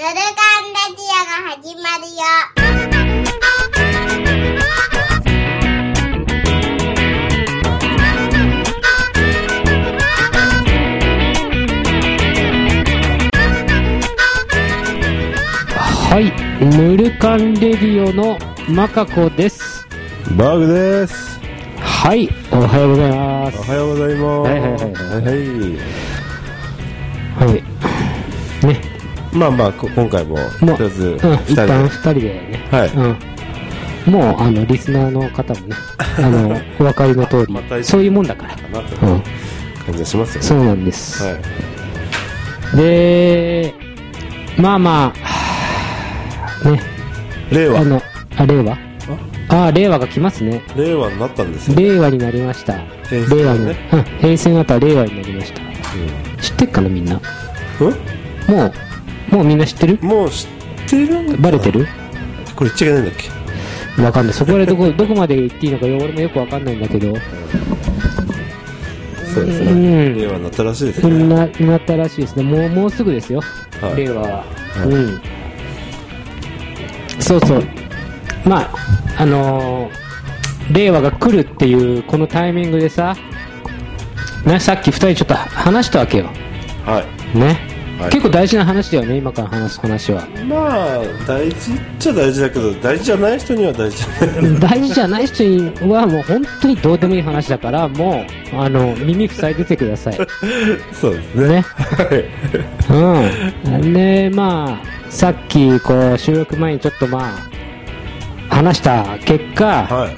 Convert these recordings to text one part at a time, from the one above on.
ぬるかんラジオが始まるよ。はい、ヌルカンレディオのマカコです。バーグです。はい、おはようございます。おはようございます。はいはいはいはいはい。ね、まあまあ、こ今回も、ともう、一旦二人でね、はいうん。もう、あの、リスナーの方もね、あの、お分かりの通りそういうもんだから。かなとうん、感じがしますよね。そうなんです。はい。で、まあまあ、ね、令和あ。の、あ、令和？あ、令和が来ますね。令和になったんですよ。令和になりました。平成令和に、ねうん、平成の後は令和になりました。知ってっかな、みんな？うん？もう、もうみんな知ってる？もう知ってるのかなバレてる？これ言っちゃいけないんだっけ？わかんない。そこまでどこ、どこまで言っていいのか、俺もよくわかんないんだけど、そうですね。うん令和になったらしいですね。な、なったらしいですね。もう、もうすぐですよ。はい令和は。はいうん。そうそう。まあ、あのー令和が来るっていう、このタイミングでさ、ね、さっき二人ちょっと話したわけよ。はい。ね。はい結構大事な話だよね、今から話す話は。まあ、大事っちゃ大事だけど、大事じゃない人には大事じゃない。大事じゃない人にはもう本当にどうでもいい話だから、もう、あの、耳塞いでてください。そうですね。ね。はい。うん。で、まあ、さっき、こう、収録前にちょっとまあ、話した結果、は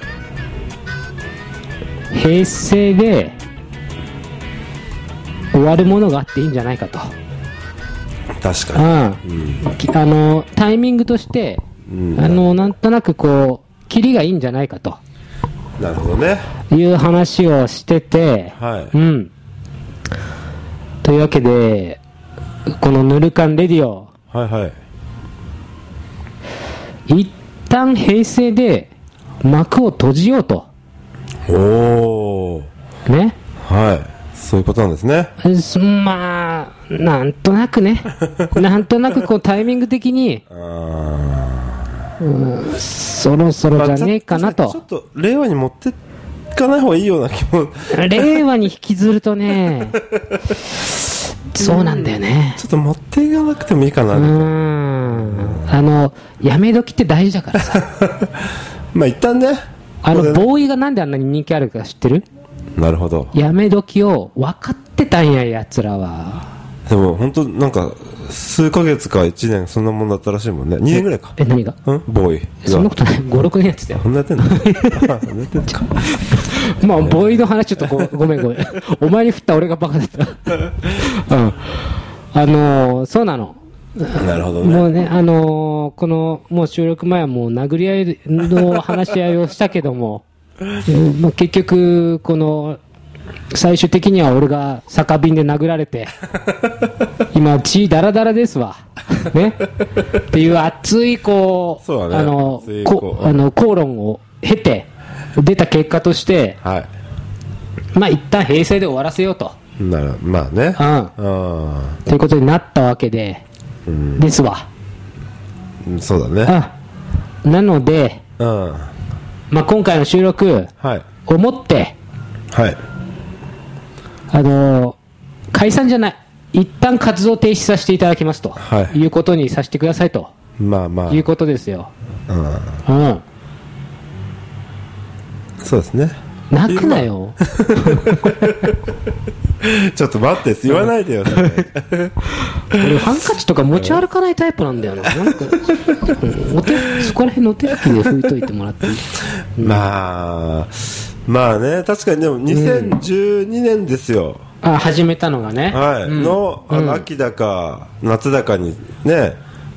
い。平成で、終わるものがあっていいんじゃないかと。確うかん。に。うん。きあの、タイミングとして、うんあの、なんとなくこう、キリがいいんじゃないかとなるほどね。いう話をしてて、はい。うん。というわけで、このヌルカンレディオ、はいはい。一旦平成で幕を閉じようと。おー。ね。はい。そういうことなんですね。すまあ、なんとなくね。なんとなくこうタイミング的に、あそろそろじゃねえかなとちょっ。と、令和に持っていかない方がいいような気も、令和に引きずるとね、そうなんだよね。ちょっと持っていかなくてもいいかな。うーん。あの、やめ時って大事だからさ。まあ一旦ね。あの、ボーイがなんであんなに人気あるか知ってるなるほど。やめ時を分かってたんや、奴らは。でも本当なんか、数ヶ月か1年そんなもんだったらしいもんね。2年ぐらいか。え、何が？うん？ボーイ。そんなことない。5、6年やってたよ。そんなやってんの？まあ、ボーイの話ちょっとごごめんごめん。お前に振った俺がバカだった。うん。あのーそうなの。なるほどね。もうね、あのーこの、もう収録前はもう殴り合いの話し合いをしたけども、うんまあ、結局、この、最終的には俺が酒瓶で殴られて、今血ダラダラですわ。ね？っていう熱いこう、そうだねあのこあの、口論を経て、出た結果として、はまあ一旦平成で終わらせようと。い。なるまあね。うん。あということになったわけで、うんですわ。あ、そうだね。うん。なので、うん。まあ今回の収録、はい。思って、はい。あのー解散じゃない。一旦活動停止させていただきますと。はいいうことにさせてくださいと。まあまあ。いうことですよ。うん。うん。そうですね。泣くなよ。ちょっと待って、言わないでよ。俺、ハンカチとか持ち歩かないタイプなんだよな。なんか、うんお手、そこら辺のお手拭きで拭いといてもらっていい？まあ、まあね、確かにでも2012年ですよ。あ、始めたのがね。はい。うんの、あの、秋だか、夏だかにね、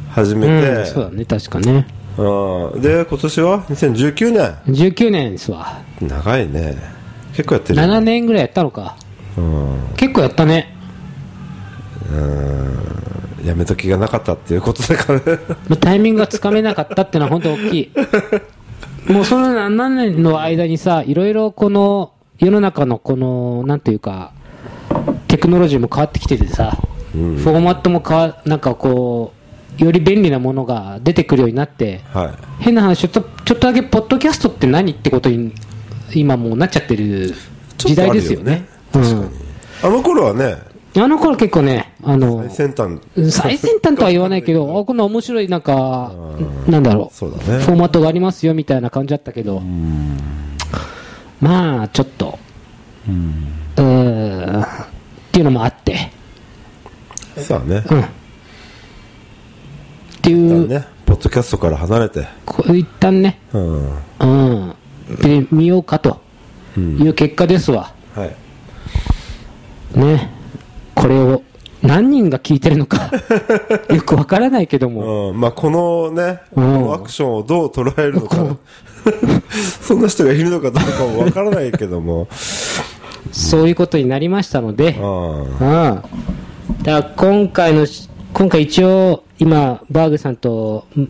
始めうん、て、そうだね、確かね。うんで、今年は？2019年。19年ですわ。長いね。結構やってる。7年ぐらいやったのか。うん。結構やったね。やめときがなかったっていうことだからね。タイミングがつかめなかったってのは本当大きい。もうその7年の間にさ、いろいろこの世の中のこの、なんていうか、テクノロジーも変わってきててさ、フォーマットも変わ、なんかこう、より便利なものが出てくるようになって、は変な話、ちょっとちょっとだけ、ポッドキャストって何ってことに、今もうなっちゃってるい。時代ですよね。よね確かに。あの頃はね、うん、あの頃結構ね、あの最、先端。最先端とは言わないけど、あこんな面白い、なんか、なんだろう、そうだねフォーマットがありますよみたいな感じだったけど、まあ、ちょっと、うーん、っていうのもあって、そうだね。うん。っていう、ね、ポッドキャストから離れて、こう一旦ね、うん。うん、で見ようかという結果ですわ。はい。ね。これを何人が聞いてるのか、よくわからないけども、うん、まあこのね、こうん。のアクションをどう捉えるのか、そんな人がいるのかどうかもわからないけども、そういうことになりましたので、うん。うん。だから今回のし、今回一応、今、バーグさんと、ん。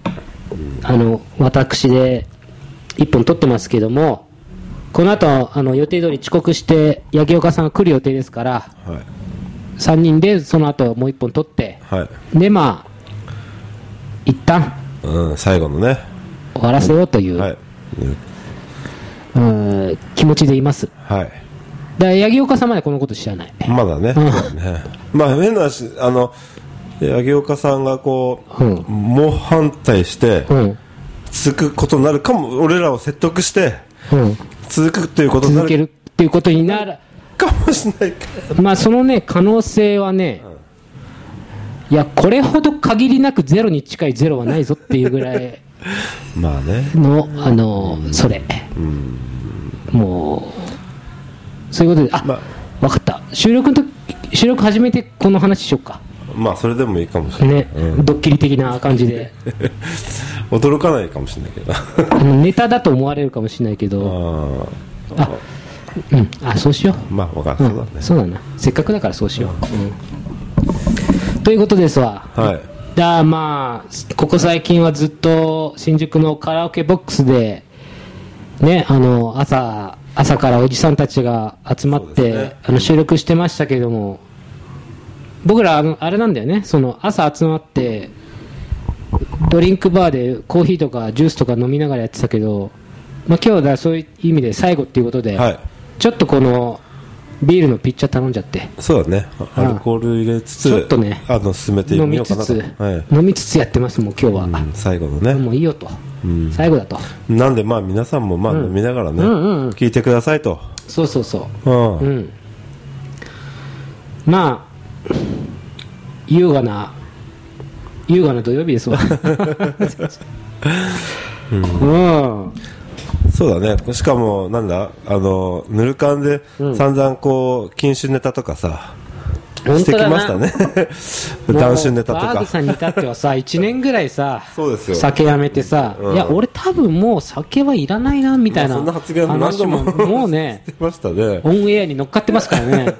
あの、私で一本撮ってますけども、この後、あの、予定通り遅刻して、八木岡さんが来る予定ですから、はい。3人でその後もう一本撮って、はい。で、まあ、一旦うん、最後のね、終わらせようという、はい。うん気持ちでいます。はい。だから、八木岡さんまでこのこと知らない。まだね、ね。まあ変な話、あの、八木岡さんがこう、うん猛反対して、うん。続くことになるかも、俺らを説得して、うん。続くっていうことになる続けるっていうことになる。かもしれないけまあそのね、可能性はね、いや、これほど限りなくゼロに近いゼロはないぞっていうぐらいど。まあね。の、あの、それ。もう、そういうことで、あ、まわかった。収録の時、収録始めてこの話しようか。まあそれでもいいかもしれない。ね、ドッキリ的な感じで。驚かないかもしれないけど。ネタだと思われるかもしれないけど、ああ、うん、あ、そうしよう。あ、まあわかる。うんそうだね。せっかくだからそうしよう。うんということですわ。はい。だまあ、ここ最近はずっと新宿のカラオケボックスで、ね、あの、朝、朝からおじさんたちが集まって、ねあの収録してましたけども、僕らあの、あれなんだよね、その朝集まって、ドリンクバーでコーヒーとかジュースとか飲みながらやってたけど、まあ今日はそういう意味で最後っていうことで、はい。ちょっとこの、ビールのピッチャー頼んじゃって、そうだね。アルコール入れつつ、ちょっとねあの、進めて飲みつつ、はい。飲みつつやってます、もう今日は。うん最後のね。もういいよと、最後だと。なんでまあ皆さんもまあ飲みながらね、うんうんうん聞いてくださいと。そうそうそう。うん。うん。まあ、優雅な、優雅な土曜日ですわ。うん。そうだね。しかも、なんだ、あの、ぬるかんで散々こう、禁酒ネタとかさ、してきましたね。男子 ネタとかバーグ。さんに至ってはさ、1年ぐらいさ、そうですよ酒やめてさ、うんいや、俺多分もう酒はいらないな、みたいなまあそんな発言何度ももうね し、てましたね。オンエアに乗っかってますからね。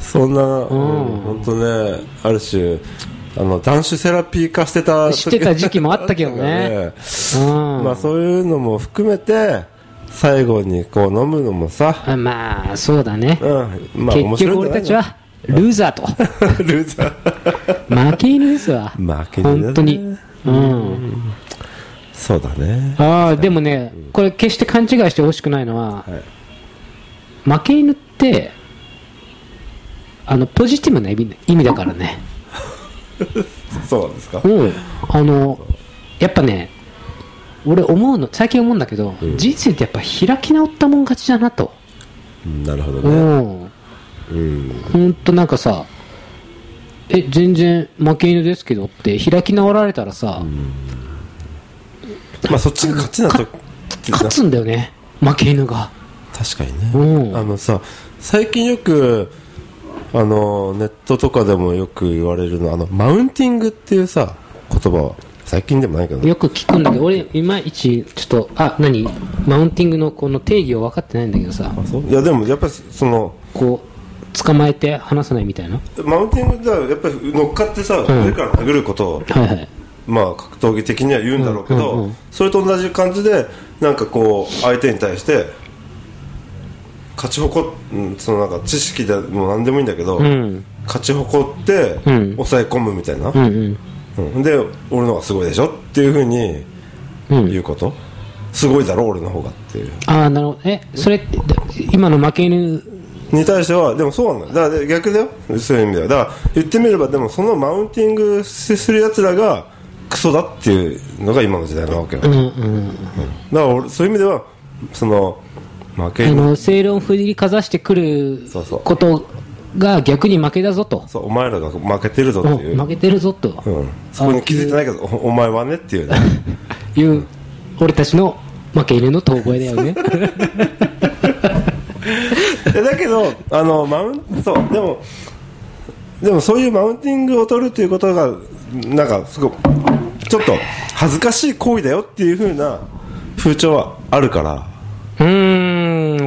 そんな、本当ね、ある種、あの、男子セラピー化してたてた時期もあったけどね。うん。まあそういうのも含めて、最後にこう飲むのもさ、あまあ、そうだね。うん、まあ面結局俺たちは、ルーザーと。ルーザー。負け犬ですわ。負け犬だね本当に。うん。そうだね。ああ、でもね、これ決して勘違いしてほしくないのは、負け犬って、あの、ポジティブな意味意味だからね。そうなんですか？うん。あの、やっぱね、俺思うの、最近思うんだけど、人生ってやっぱ開き直ったもん勝ちだなと。うんなるほどうね。ん。うん。ほんとなんかさ、え、全然負け犬ですけどって開き直られたらさ、まあそっちが勝ちなと勝つんだよね、負け犬が。確かにね。うんあのさ、最近よく、あの、ネットとかでもよく言われるのは、あの、マウンティングっていうさ、言葉は、最近でもないけど、よく聞くんだけど、俺、いまいち、ちょっと、あ、何？マウンティングのこの定義を分かってないんだけどさ、あそう？いやでもやっぱりその、こう、捕まえて離さないみたいな？マウンティングではやっぱり乗っかってさ、ん。上から殴ることを、はいはい。まあ格闘技的には言うんだろうけど、うんうんうん。それと同じ感じでなんかこう相手に対して勝ち誇っうんそのなんか知識でも何でもいいんだけど、うん。勝ち誇ってうん。抑え込むみたいな、うんうん。うん、で俺の方がすごいでしょっていうふうにうん。言うこと、すごいだろ俺の方がっていう。ああなるほど。えそれって今の負け犬？に対してはでもそうなんだよ。だから逆だよ。そういう意味では。だから言ってみればでもそのマウンティングするやつらがクソだっていうのが今の時代なわけよ、うんだかうん。ら俺そういう意味ではそのあの正論振りかざしてくることが逆に負けだぞと、そうお前らが負けてるぞっていう、うん負けてるぞと、うん、そこに気づいてないけどおお前はねっていうね。いう俺たちの負け犬の遠吠えだよね。だけどあのマウンそうでもでもそういうマウンティングを取るっていうことがなんかすごくちょっと恥ずかしい行為だよっていう風な風潮はあるから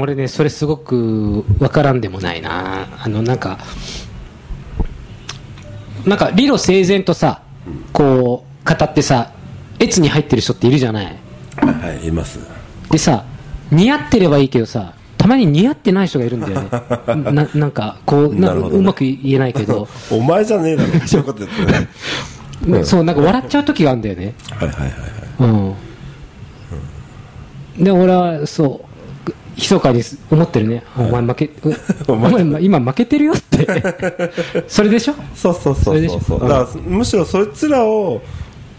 俺ねそれすごく分からんでもないな。あのなんかなんか理路整然とさこう語ってさ越に入ってる人っているじゃない？はいいます。でさ似合ってればいいけどさたまに似合ってない人がいるんだよね。ななんかこうなうまく言えないけど、お前じゃねえだろ。そういうこと言ってねうんそうなんか笑っちゃう時があるんだよね。はいはいはいはい。うん、で俺はそう密かに思ってるね、お前負けお お前前今負けてるよって。それでしょ？そうそうそうそう。そうだからむしろそいつらを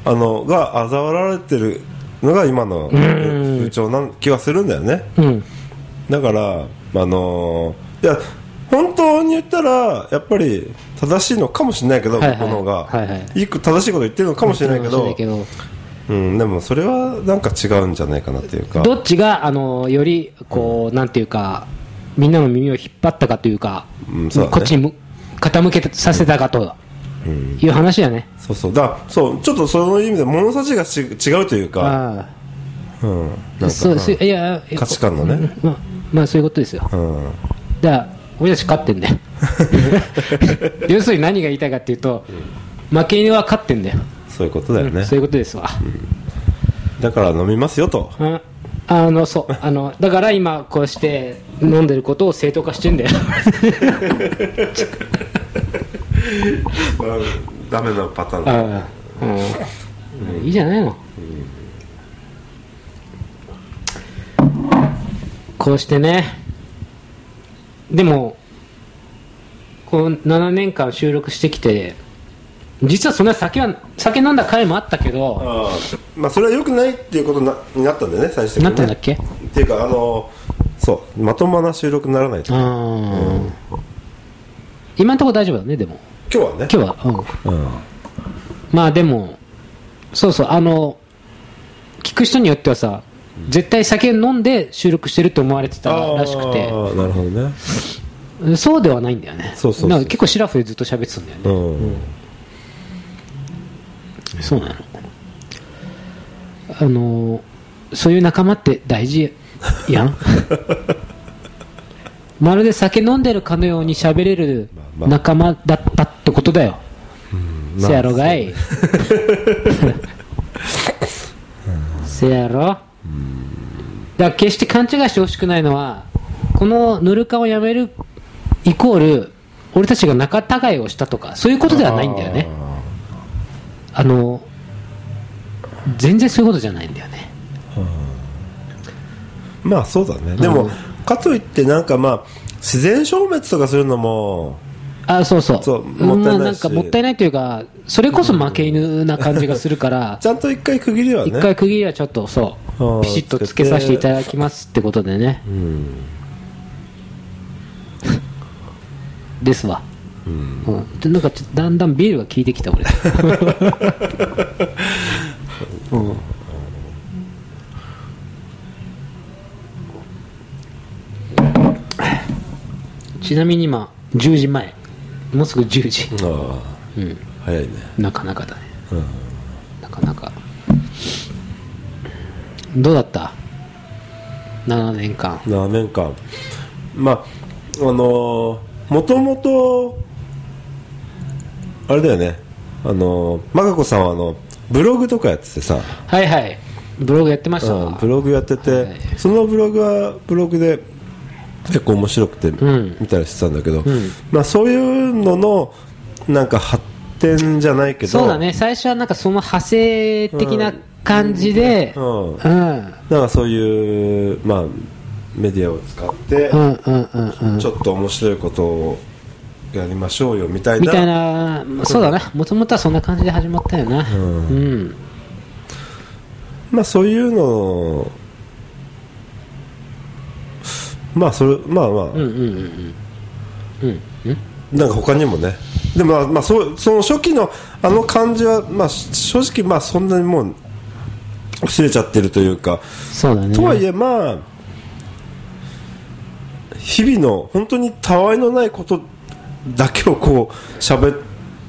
あのが嘲笑われてるのが今の風潮な気はするんだよね。うん。だからあのーいや本当に言ったらやっぱり正しいのかもしれないけど、はいはい。僕の方が、はいはい。正しいこと言ってるのかもしれないけどうん、でもそれはなんか違うんじゃないかなっていうか。どっちがあのよりこう、なんていうかみんなの耳を引っ張ったかというか、うんそうだね。こっちにむ傾けさせたかという話だね、そうそう。だそうちょっとその意味で物差しがち違うというか、あうん、なんあかいや価値観のね。まあ、まあそういうことですよ。うん。だから俺たち勝ってんだよ。要するに何が言いたいかっていうと、負け犬は勝ってんだよ、そういうことだよね、そういうことですわ、だから飲みますよと。うん。あのそう。あのだから今こうして飲んでることを正当化してんだよ。ダメなパターン。だああ、うん、いいじゃないの、こうしてね。でもこの7年間収録してきて実はそんな酒は酒飲んだ回もあったけどあーまあそれは良くないっていうことになになったんだよね最終的に、ね、なったんだっけ？っていうかあのそうまともな収録にならないと。あー。今のところ大丈夫だねでも。今日はね。今日はうん。うん。まあでもそうそうあの聞く人によってはさ絶対酒飲んで収録してると思われてたらしくあてーなるほどね。そうではないんだよね。そうそうそう。なんか結構シラフでずっと喋ってたんだよね、うん、そうなの。あのそういう仲間って大事や。ん。まるで酒飲んでるかのように喋れるまあまあ。仲間だったってことだよ、まあせやろがい。せやろ。だから決して勘違いしてほしくないのはこのぬるかをやめるイコール俺たちが仲違いをしたとかそういうことではないんだよねあの全然そういうことじゃないんだよね。まあそうだね。でも、かといってなんかまあ自然消滅とかするのもあそうそう。そうもったいないし。うんなんかもったいないというかそれこそ負け犬な感じがするからちゃんと一回区切りはね。一回区切りはちょっとそうピシッとつけさせていただきますってことでね。うん。ですわうん。でなんかだんだんビールが効いてきた俺。うん。ちなみに今10時前。もうすぐ10時。ああ、早いね。なかなかだね、なかなか。どうだった？7年間。7年間。まああのもともとあれだよね。あのマカ子さんはあのブログとかやっててさ、はいはい。ブログやってました。わうん、ブログやってて、はい。そのブログはブログで結構面白くてん。見たりしてたんだけど、ん。まあ、そういうののなんか発展じゃないけどそうだね。最初はなんかその派生的な感じでううん。んうん。なんかそういう、まあ、メディアを使って、うんうんうん。ちょっと面白いことをやりましょうよみたいな。みたいなそうだな。もともとはそんな感じで始まったよな。うん。まあそういうのをまあそれまあまあ、うんうんうん。うん。うん。なんか他にもね。でもまあ、まあ、そうその初期のあの感じは、まあ、正直まあそんなにもう薄れちゃってるというか、そうだね。とはいえまあ日々の本当にたわいのないことだけをこう喋っ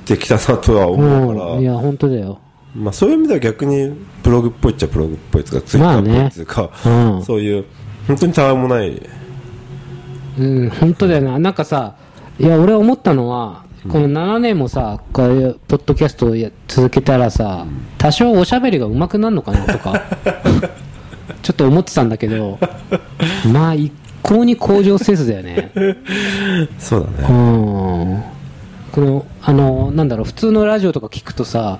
てきたなとは思うから、うん。いや本当だよ。まあ、そういう意味では逆にブログっぽいっちゃブログっぽいとかツイッターっぽいっていうか、うん。そういう本当にたわいもない。うん本当だよな。なんかさいや俺思ったのはこの7年もさこういうポッドキャストをや続けたらさ多少おしゃべりが上手くなるのかなとか ちょっと思ってたんだけどまあ一向に向上せずだよね。そうだうねん。このあのなんだろう普通のラジオとか聞くとさ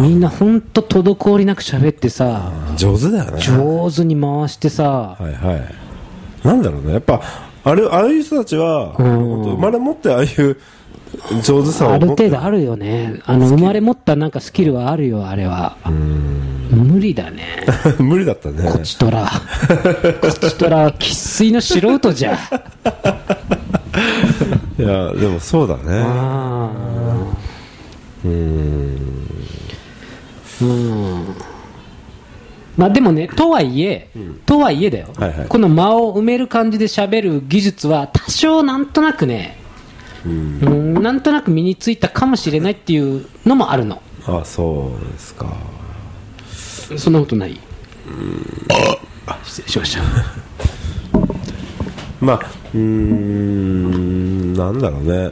みんな本当滞りなく喋ってさ上手だよね。上手に回してさはいはい。なんだろうね。やっぱあれああいう人たちは、うん。生まれ持ってああいう上手さをある程度あるよね。あの生まれ持ったなんかスキルはあるよあれは無理だね。無理だったね。こちとら。こちとら生粋の素人じゃ。いやでもそうだね。あー。うん。まあでもねとはいえ、とはいえだよ、はいはい。この間を埋める感じで喋る技術は多少なんとなくねうんなんとなく身についたかもしれないっていうのもあるの。あそうですかそんなことない。失礼しました。まあうんなんだろうね。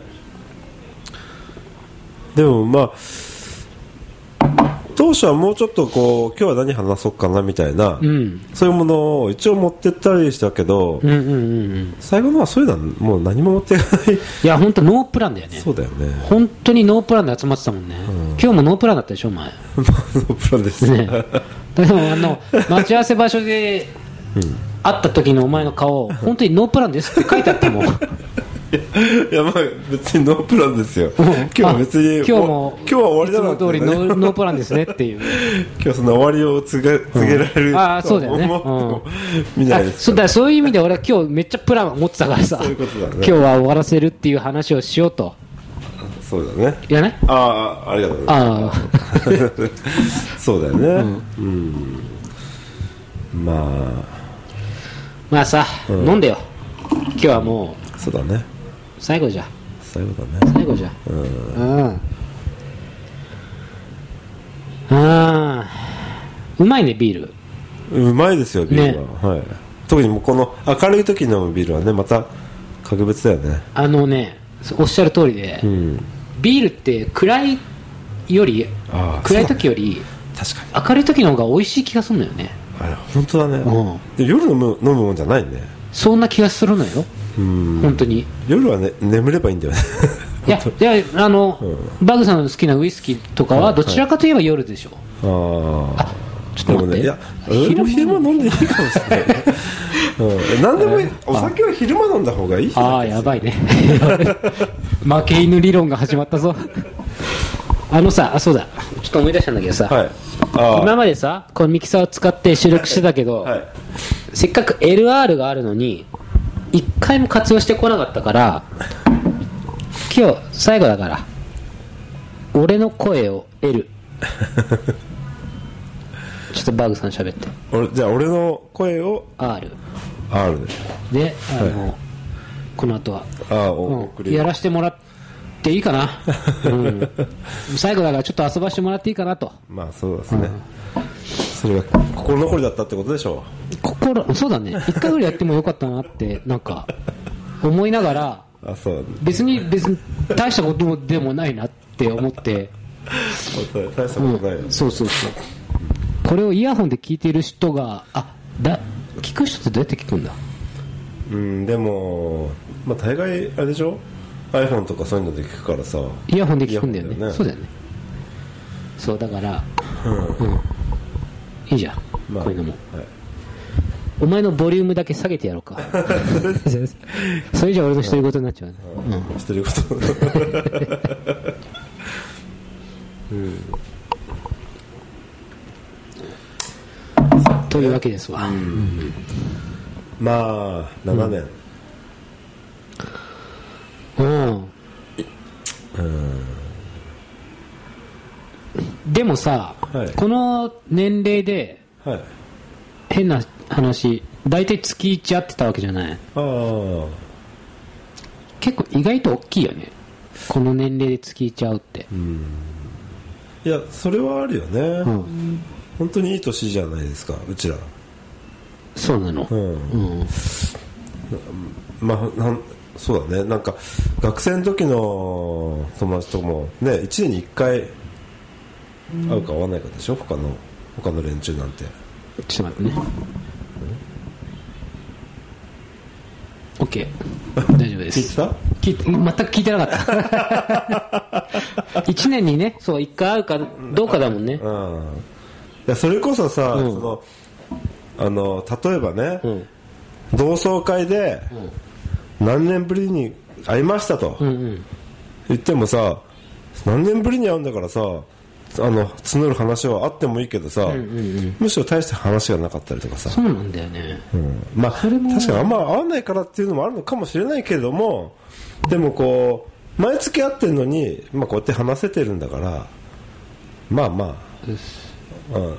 でもまあ当初はもうちょっとこう今日は何話そうかなみたいな、うん。そういうものを一応持ってったりしたけど、うんうんうんうん。最後のはそういうのはもう何も持っていかない。いや本当ノープランだよね。そうだよね。本当にノープランで集まってたもんね、今日もノープランだったでしょお前。プランです、ね。でもあの待ち合わせ場所で会った時のお前の顔本当にノープランですって書いてあったもんいやまあ別にノープランですよ。今日は別にあ今日も今日は終わりだないつも通りノーノープランですねっていう。今日その終わりを告げ告げられる、ああそうだよね。思っても見ないですあそうだそういう意味で俺は今日めっちゃプラン持ってたからさ。そういうことだね。今日は終わらせるっていう話をしようと。そうだね。いらないああありがとうございまああす そうだよね。うん、まあ。まあさ、飲んでよ。今日はもう。そうだね最後じゃ。最後だね。最後じゃ。うん。あー。うまいねビール。うまいですよビールは、はい。特にもうこの明るい時のビールはねまた格別だよね。あのねおっしゃる通りで、うん。ビールって暗いより暗い時より確かに。明るい時の方が美味しい気がするのよね。あれ本当だね、うん。で夜飲む飲むもんじゃないね。そんな気がするのよ。うん本当に。夜はね眠ればいいんだよね。いやいやあの、バグさんの好きなウイスキーとかはどちらかといえば夜でしょ、ああちょっと待って。ねいや俺も昼間飲んでいいかもしれない、うん、何でもいい。お酒は昼間飲んだ方がいいああやばいね。負け犬理論が始まったぞ。あのさあそうだ。ちょっと思い出したんだけどさ、はい。あ今までさこのミキサーを使って収録してたけど、あはい。せっかく LR があるのに一回も活用してこなかったから今日最後だから俺の声を L ちょっとバグさん喋って。俺じゃあ俺の声を R R でであの、この後は、あやらせてもらっていいかな、うん、最後だからちょっと遊ばしてもらっていいかなと。まあそうですね、それが心残りだったってことでしょ心そうだね。一回ぐらいやってもよかったなってなんか思いながらうあそう別に別に大したことでもないなって思って、大したうんことないよ、そうそうそう。これをイヤホンで聞いている人があだ聞く人ってどうやって聞くんだ？うん、でも、まあ、大概あれでしょ？iPhone とかそういうので聞くからさ。イヤホンで聞くんだよね。ね。そうだよね。そうだからうん、いいじゃん、まあこういうのも。はい。お前のボリュームだけ下げてやろうか。それじゃ俺の独り言になっちゃうね、うん。してることというわけですわ、まあ7年、うん。でもさ、はい。この年齢ではい。変な話大体月1会ってたわけじゃない。ああ。結構意外と大きいよね。この年齢で月1会うって、いやそれはあるよね、うん。本当にいい年じゃないですかうちら。そうなの、うん。うん。まあなんそうだね。なんか学生の時の友達ともね1年に1回会うか会わないかでしょ？他の他の連中なんて。ちょっと待ってね。OK 大丈夫です。聞いてた？聞全く聞いてなかった。1年にねそう1回会うかどうかだもんね。うん。いやそれこそさ、うん。そのあの例えばね、うん。同窓会で何年ぶりに会いましたとうんうん。言ってもさ何年ぶりに会うんだからさあの募る話はあってもいいけどさ、むしろ大して話がなかったりとかさ、そうなんだよね。うん。まあ確れも。かにあんま会わないからっていうのもあるのかもしれないけれどもでもこう毎月会ってるのに、まあ、こうやって話せてるんだからまあまあ、うん、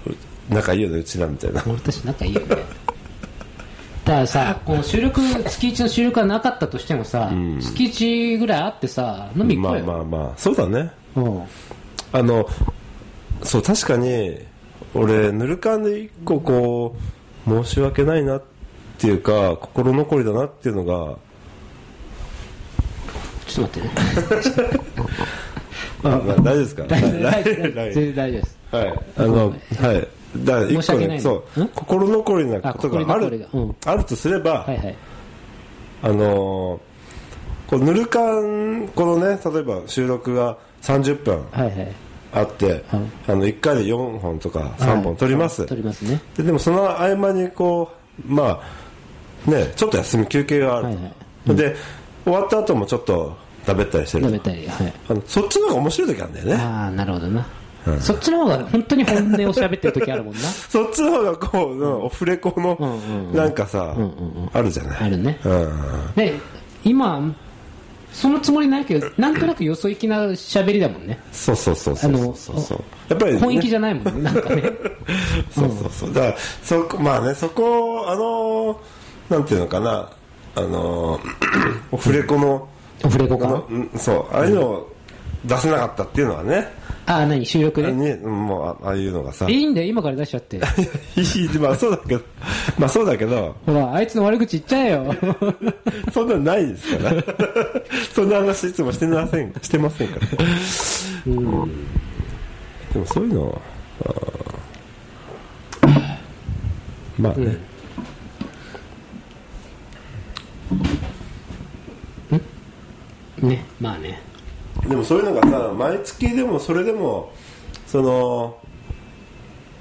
仲いいよねうちらみたいな。俺たち仲いいよね。だからさこう収録月1の収録がなかったとしてもさ、月1ぐらいあってさ飲み行こうよ、まあまあまあ。そうだね。うん。あのそう確かに俺ぬるかんで一個こう申し訳ないなっていうか心残りだなっていうのがちょっと待って。ね あまあ大丈夫ですか？大丈夫大丈夫。大全然大丈夫です。はい、あの、はい。だから一個ね、そう、ん？心残りなことがある。が。うん、あるとすれば、はいはい。あのーこう、ぬるかん、このね、例えば収録が30分。はいはいあって、はい。あの、1回で4本とか3本撮ります。撮りますね。ででもその合間にこう、まあ、ね、ちょっと休み休憩がある。と。はいはい。で、終わった後もちょっと食べたりしてる。食べたりはい。あのそっちの方が面白い時あるんだよね。ああなるほどな、そっちの方が本当に本音を喋ってる時あるもんな。そっちの方がこう、うんオフレコのうんうんうん。なんかさ、んうん。あるじゃない。あるね。うん。で今そのつもりないけどなんとなくよそ行きな喋りだもんね。そうそうそうそうあのそう。そう。やっぱり、ね、本意気じゃないもんねなんかね。そうそうそう。だから、そこ、まあね、そこを、あのー、なんていうのかな、あのー、オフレコの、オフレコかうん。そう、ああいうのを出せなかったっていうのはね、ああ何？収録で？にうんもうあああいうのがさ、いいいんだよ今から出しちゃって。い、まあそうだけど、まあそうだけど、ほらあいつの悪口言っちゃえよ。そんなのないですから。そんな話いつもしてません、してませんから。でもそういうのは、あー。まあね。ねまあねでもそういうのがさ、毎月でもそれでも、その、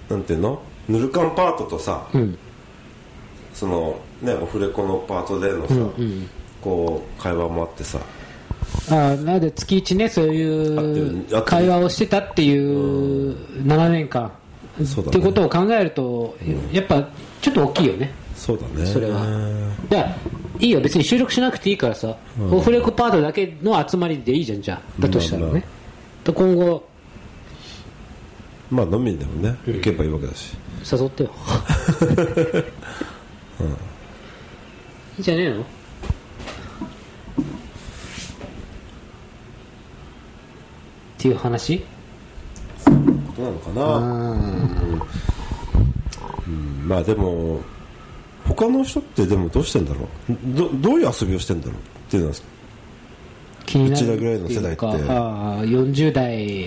なんていうの？ぬるかんパートとさ、うん。その、ね、オフレコのパートでのさ、こう、会話もあってさ、ああなので月1ねそういう会話をしてたっていう7年間そうだね。ってことを考えるとやっぱちょっと大きいよね。そうだね。それは。いやいいよ。別に収録しなくていいからさ、オフレコパートだけの集まりでいいじゃんじゃあ。だとしたらね、まあ今後。まあ飲みにでもね、行けばいいわけだし。誘ってよ、いいんじゃねえの？っていう話？ことなのかな。うん。まあでも、他の人ってでもどうしてんだろう？どどういう遊びをしてんだろうっていうのは気になるうちらぐらいの世代って。ああ40代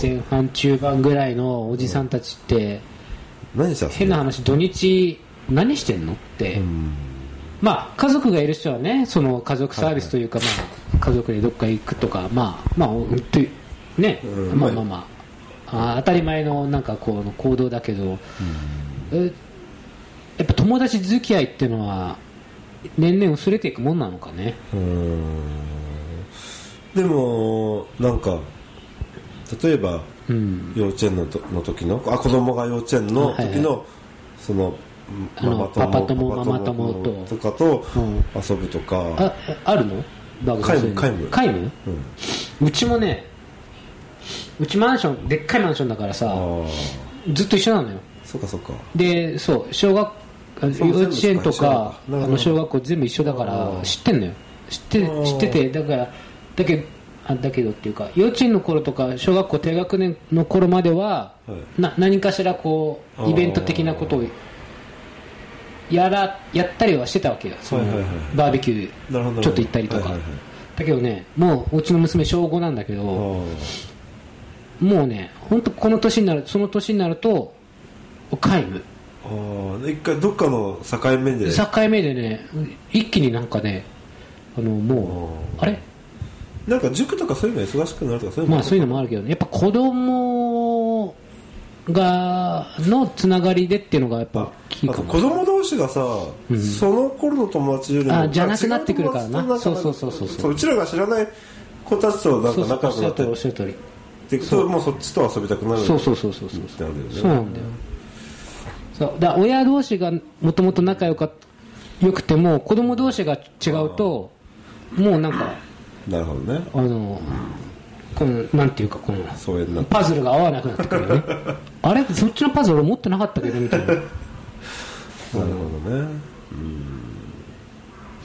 前半中盤ぐらいのおじさんたちって何して遊んで変な話土日何してんのって。まあ家族がいる人はねその家族サービスというか、まあ、家族でどっか行くとかまあまあ本当にね、うん。まあまあまああ当たり前のなんかこう行動だけど、えやっぱ友達付き合いっていうのは年々薄れていくもんなのかね。うーん。でもなんか例えばうん。幼稚園のとの時のあ子供が幼稚園の時の、そのあのパパ友ママ友と。とかとうん。遊ぶとか、ああるの？バグさん皆無。皆無？うん。うちもねうちマンションでっかいマンションだからさずっと一緒なのよ。そうかそうか。でそう小学幼稚園とかあの小学校全部一緒だかあらー。知ってんのよ。知って知っててだからだけどあだけどっていうか幼稚園の頃とか小学校低学年の頃までは、はい。な何かしらこうイベント的なことをやらやったりはしてたわけよ。そのバーベキューちょっと行ったりとか、だけどねもううちの娘小5なんだけど、あもうね本当この年になるその年になると皆無一回どっかの境目で。境目でね一気になんかねあのもうあれ？なんか塾とかそういうの忙しくなるとかそういうのまあそういうのもあるけどね。やっぱ子供がのつながりでっていうのがやっぱ子供同士がさ、その頃の友達よりもあじゃなくなってくるからな。そうそうそうそうそう。うちらが知らない子たちとなんかそうそう仲良くなっておっしゃる通りでそう。もうそっちと遊びたくなるそうそうそうそうそう。ってあるよね。そうなんだよそう。だ親同士がもともと仲良かよくても子供同士が違うともうなんかなるほどね。あのこのなんていうかこのそういうな。パズルが合わなくなってくるよね。あれ？そっちのパズル俺持ってなかったけどみたいな。なるほどね。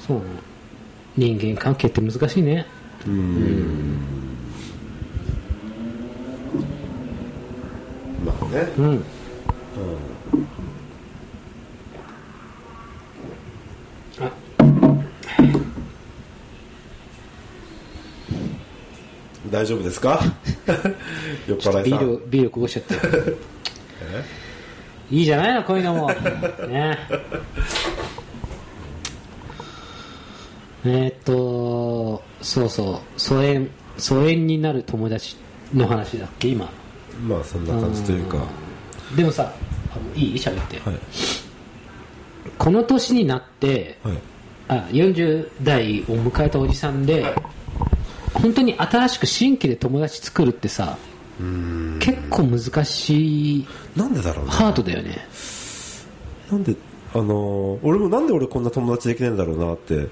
そう。なの人間関係って難しいね。まあね。うん大丈夫ですか？酔っ払いビールビールこぼしちゃって。いいじゃないのこういうのも。ね。えーっとそうそう。疎遠疎遠になる友達の話だっけ？今。まあそんな感じというか。でもさあのいい？喋って、はい。この年になってはい。あ40代を迎えたおじさんで、本当に新しく新規で友達作るってさ結構難しいなんでだろうね。ハードだよね。なんであのー俺もなんで俺こんな友達できないんだろうなって。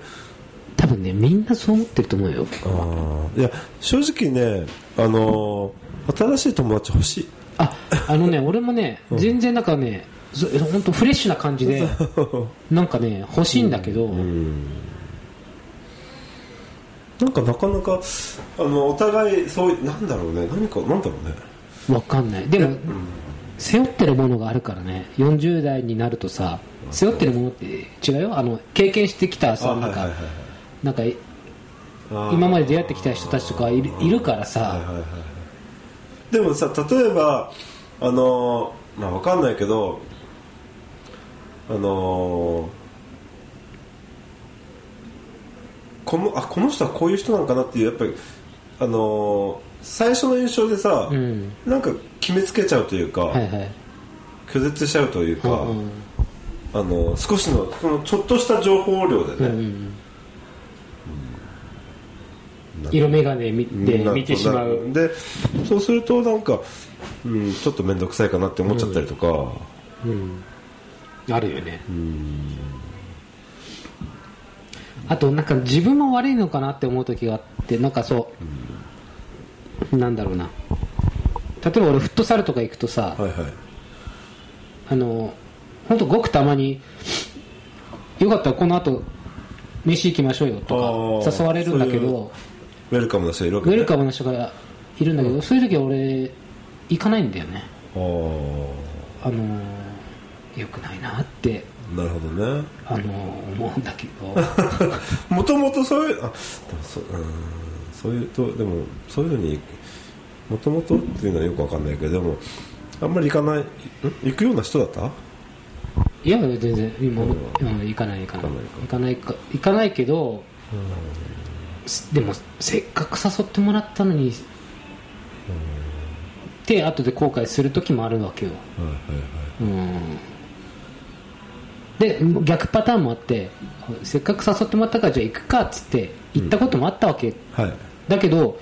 多分ねみんなそう思ってると思うよ。あー。いや正直ねあのー新しい友達欲しい。ああのね 俺もね全然なんかねそ本当フレッシュな感じで なんかね欲しいんだけど、なんかなかなかあのお互いそういなんだろうね。何かなんだろうね。わかんない。でも、背負ってるものがあるからね。40代になるとさ背負ってるものって違うよ。あの経験してきたさなんか、はいはい。はいなんか今まで出会ってきた人たちとかいるいるからさ、はいはいはいでもさ例えばあのーまあわかんないけどあのーこのあこの人はこういう人なのかなっていうやっぱりあのー最初の印象でさ、うん。なんか決めつけちゃうというか、はいはい。拒絶しちゃうというか、うんうん。あの少しのそのちょっとした情報量でね、うんうん色眼鏡見でな見てしまう。でそうするとなんか、うん、ちょっと面倒くさいかなって思っちゃったりとか、あるよねあとなんか自分も悪いのかなって思う時があってなんかそう、なんだろうな。例えば俺フットサルとか行くとさ、はいはい。あの本当ごくたまによかったらこの後飯行きましょうよとか誘われるんだけどウェルカムな人いるわウけ、ね、ェルカムな人がいるんだけど、そういう時は俺行かないんだよね。あのよくないなってなるほどね。あの思うんだけど。もともとそういうあでもそ,、うん、そういうとでもそういうのにもともとっていうのはよくわかんないけどでもあんまり行かないん？行くような人だった？いや全然今、うん、行かない行かない。行かないか。行かないけど、でもせっかく誘ってもらったのに、って後で後悔する時もあるわけよ、で逆パターンもあってせっかく誘ってもらったからじゃあ行くかっつって行ったこともあったわけ、はい、だけど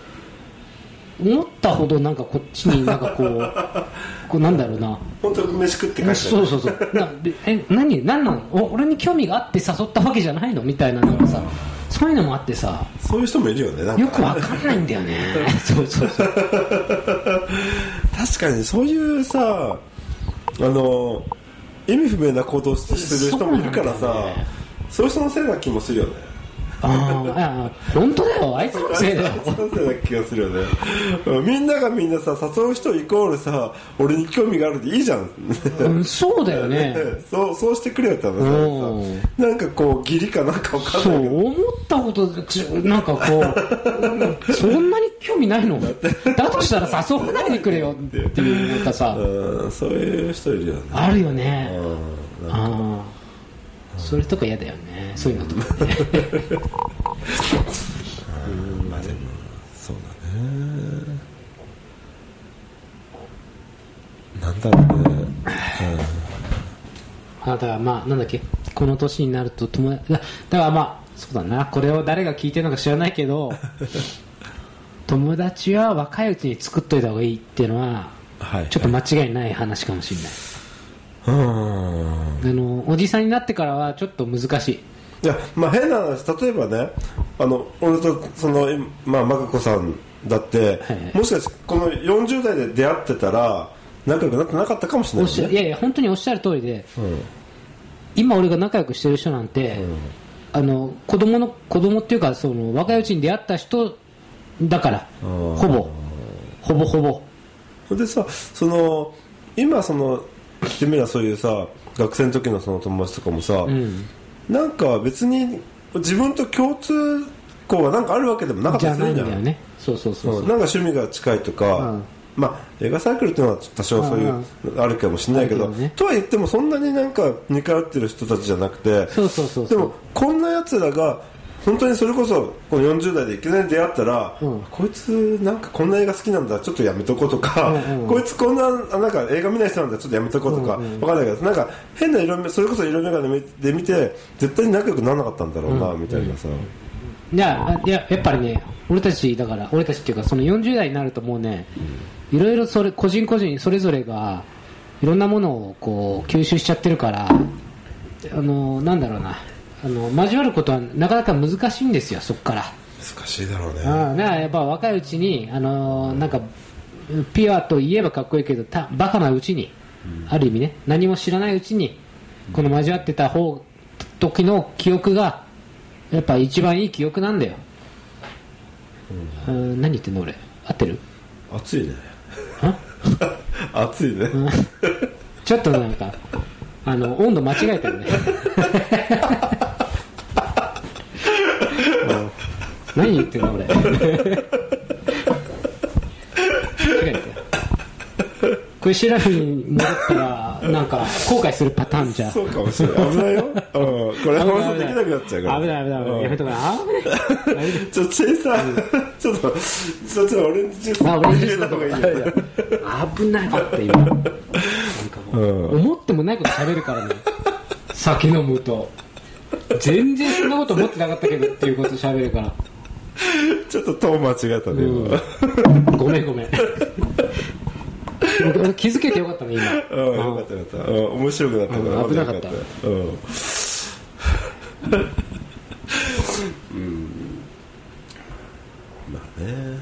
思ったほどなんかこっちになんかこう こうなんだろうな。本当に飯食って帰った。そうそうそう。なえ何？何なの俺に興味があって誘ったわけじゃないの？みたいななんかさそういうのもあってさ。そういう人もいるよねよくわかんないんだよね。そうそうそう。確かにそういうさあの意味不明な行動する人もいるからさそう,、いう人のせいな気もするよね。ああ本当だよ。あいつのせいだよ。あいつのせいな気がするよね。みんながみんなさ誘う人イコールさ俺に興味があるでいいじゃん、うん、そうだよね。そうそうしてくれよって話なんかこう義理かなんか分かんないそう思ったことなんかこう そんなに興味ないの？だとしたら誘わないでくれよ。っていうなんかさそういう人いるよね。あるよね。ああそれとか嫌だよね。そういうのとかね。うんまあでもそうだね。なんだろうね、うん、あだからまあなんだっけ？この年になると友達だだからまあそうだな。これを誰が聞いてるのか知らないけど友達は若いうちに作っといた方がいいっていうのは、はい、ちょっと間違いない話かもしれない、あのおじさんになってからはちょっと難しい。いやまあ変な話例えばねあの俺とそのまあマ子さんだって、はいはい、もしかしてこの40代で出会ってたら仲良くなってなかったかもしれない、ね、いやいや本当におっしゃる通りで、うん、今俺が仲良くしてる人なんて、うん、あの子供の子供っていうかその若いうちに出会った人だからほぼほぼほぼ。でさその今その言ってみればそういうさ学生の時のその友達とかもさ、うん、なんか別に自分と共通項がなんかあるわけでもなかったりするん。だよね。そうそうそうなんか趣味が近いとか、うん、まあ映画サイクルっていうのは多少そういうあるかもしれないけど、ね、とは言ってもそんなになんか似通ってる人たちじゃなくてでもこんなやつらが本当にそれこそこの40代でいきなり出会ったら、うん、こいつなんかこんな映画好きなんだちょっとやめとこうとか、うんうん、こいつこんななんか映画見ない人なんだちょっとやめとこうとか、うんうん、分かんないけどなんか変な色目それこそ色眼鏡で見て絶対に仲良くならなかったんだろうな、うん、みたいなさ、いやいややっぱりね俺たちだから俺たちっていうかその40代になるともうね、いろいろそれ個人個人それぞれがいろんなものをこう吸収しちゃってるからあのなんだろうなあの交わることはなかなか難しいんですよそこから。難しいだろうね。あだからやっぱ若いうちにあのなんかピュアと言えばかっこいいけどたバカなうちに、うん、ある意味ね何も知らないうちにこの交わってた方時の記憶がやっぱ一番いい記憶なんだよ、うん、何言ってんの俺。合ってる？熱いね。熱いね。ちょっとなんかあの温度間違えてるね 何言ってんの俺。これシラフに戻ったらなんか後悔するパターンじゃそうかもしれない。危ないよ、うん、これ放送できなくなっちゃうから。危ない危ない危ない。やめとか危ないちょっとチェイサーちょっとそっちのオレンジジュースあオレンジジュースの方がいいよ。危ないだって今なんかもう、思ってもないこと喋るからね。酒飲むと。全然そんなこと思ってなかったけどっていうこと喋るから ちょっとトーン間違えたね、うん、ごめんごめん。気づけてよかったね今。うんよかったよかった。面白くなったから危なかった。うん、うん。まあね。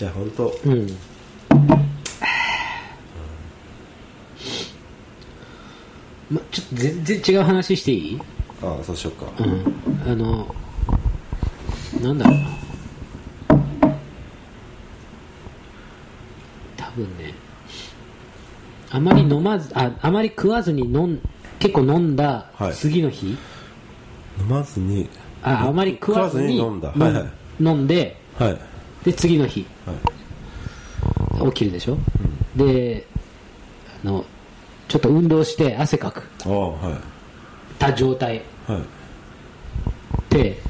いや本当。うん。ま、ちょっと全然違う話していい？ああそうしようか。うん。あのなんだろうな。多分ね。あまり飲まずああまり食わずに飲ん結構飲んだ次の日、はい、飲まずにああまり食わずに飲んだ、はいはい、飲んで、はい、で次の日、はい、起きるでしょ、うん、であのちょっと運動して汗かく。ああはい。た状態。はい。って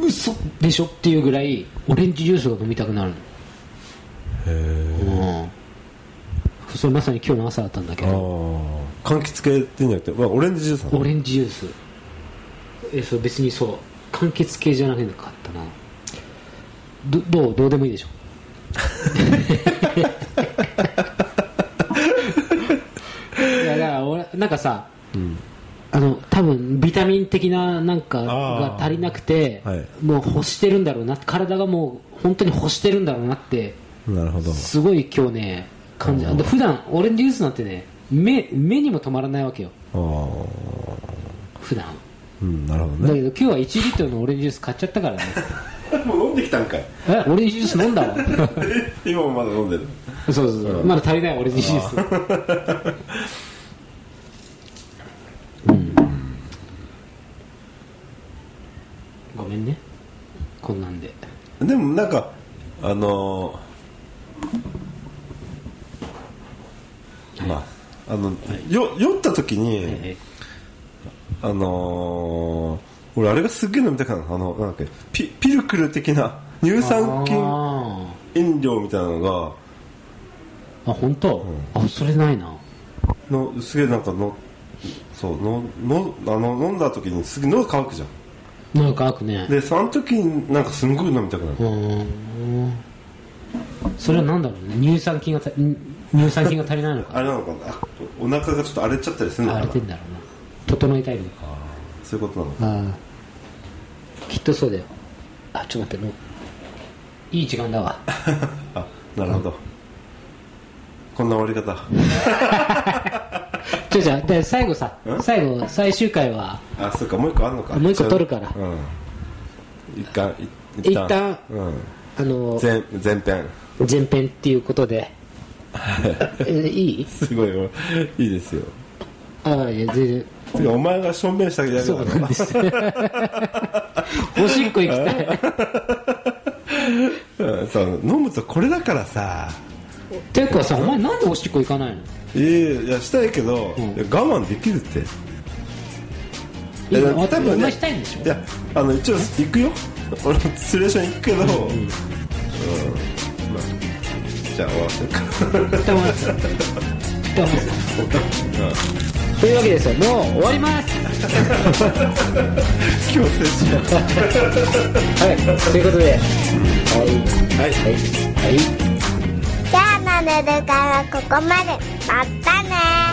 嘘。でしょ？っていうぐらいオレンジジュースが飲みたくなるの。へえそれまさに今日の朝だったんだけあど。あ柑橘系っていうんじゃなくて、まあ、オレンジジュースなの？オレンジジュース。えそれ別にそう。柑橘系じゃなかったな。どどう？どうでもいいでしょ？いやだから俺なんかさ、あの多分ビタミン的ななんかが足りなくて、はい。もう欲してるんだろうな体がもう本当に欲してるんだろうなってなるほど。すごい今日ね感じで普段オレンジジュースなんてね目目にも止まらないわけよ。普段。うんなるほどね。だけど今日は1リットルのオレンジジュース買っちゃったからね。もう飲んできたんかい。えオレンジジュース飲んだわ。今もまだ飲んでる。そうそうそう、まだ足りないオレンジジュー。スうんごめんね。こんなんで。でもなんかあのーまああの、よ酔った時に、えあのー俺あれがすっげえ飲みたくなるの。あのなんだっけピピルクル的な乳酸菌あ飲料みたいなのがーあ本当、あそれないな。のすげえなんかのそうののあの飲んだ時にすげえ喉乾くじゃんなんか乾くね。でその時になんかすんごい飲みたくなる。うーん。それは何だろうね。乳酸菌がた乳酸菌が足りないのか。あれなのかな。あお腹がちょっと荒れちゃったりするのかな。荒れてんだろうな。整えたいのか。そういうことなのああ。きっとそうだよ。あちょっと待っていい時間だわ。あなるほど。こんな終わり方 じゃあじゃあで最後さ最後最終回はあそうかもう一個あんのか。もう一個取るから。うん。一旦い一旦。うん。あの前前編。前編っていうことで。えいい？すごいよ。いいですよ。ああいや全然。次お前が正面したやるそうなんですおしっこ行きたい。うんそう。飲むとこれだからさ。ていうかさお前なんでおしっこ行かないの？いやいやしたいけど、ん。いや我慢できるって。いやいや多分ねしたいんでしょ。いやあの一応行くよ。俺もツレーション行くけど、うん。まあ、じゃあ終わらせるか。一旦終わらせよ一旦終わらせよというわけですよ。もう終わります。強制しよ はい。ということで。はい。うはい。はい。はいネルからここまで。またね